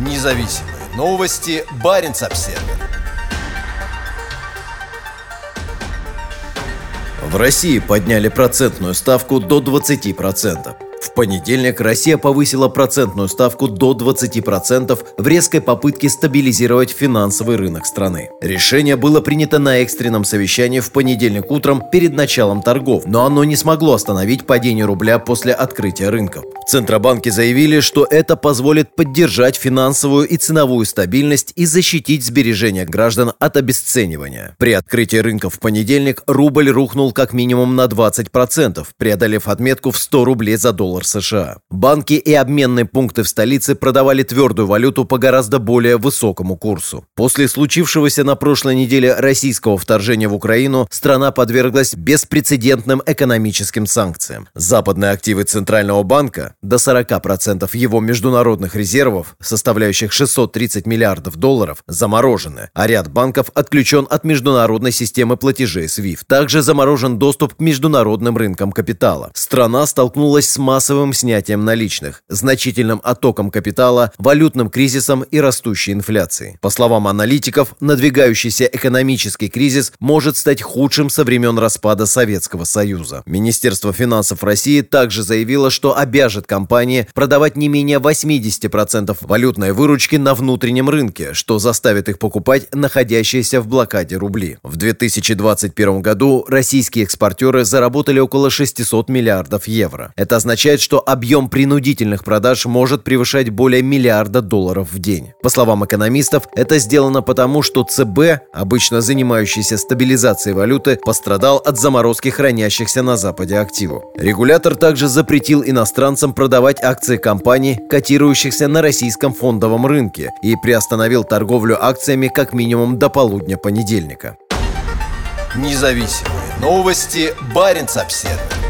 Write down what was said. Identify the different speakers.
Speaker 1: Независимые новости. Барин обсерва В России подняли процентную ставку до 20%. В понедельник Россия повысила процентную ставку до 20% в резкой попытке стабилизировать финансовый рынок страны. Решение было принято на экстренном совещании в понедельник утром перед началом торгов, но оно не смогло остановить падение рубля после открытия рынков. Центробанки заявили, что это позволит поддержать финансовую и ценовую стабильность и защитить сбережения граждан от обесценивания. При открытии рынков в понедельник рубль рухнул как минимум на 20%, преодолев отметку в 100 рублей за доллар доллар США. Банки и обменные пункты в столице продавали твердую валюту по гораздо более высокому курсу. После случившегося на прошлой неделе российского вторжения в Украину страна подверглась беспрецедентным экономическим санкциям. Западные активы Центрального банка, до 40% его международных резервов, составляющих 630 миллиардов долларов, заморожены, а ряд банков отключен от международной системы платежей SWIFT. Также заморожен доступ к международным рынкам капитала. Страна столкнулась с массой массовым снятием наличных, значительным оттоком капитала, валютным кризисом и растущей инфляцией. По словам аналитиков, надвигающийся экономический кризис может стать худшим со времен распада Советского Союза. Министерство финансов России также заявило, что обяжет компании продавать не менее 80% валютной выручки на внутреннем рынке, что заставит их покупать находящиеся в блокаде рубли. В 2021 году российские экспортеры заработали около 600 миллиардов евро. Это означает, означает, что объем принудительных продаж может превышать более миллиарда долларов в день. По словам экономистов, это сделано потому, что ЦБ, обычно занимающийся стабилизацией валюты, пострадал от заморозки хранящихся на Западе активов. Регулятор также запретил иностранцам продавать акции компаний, котирующихся на российском фондовом рынке, и приостановил торговлю акциями как минимум до полудня понедельника. Независимые новости. Барин обседный.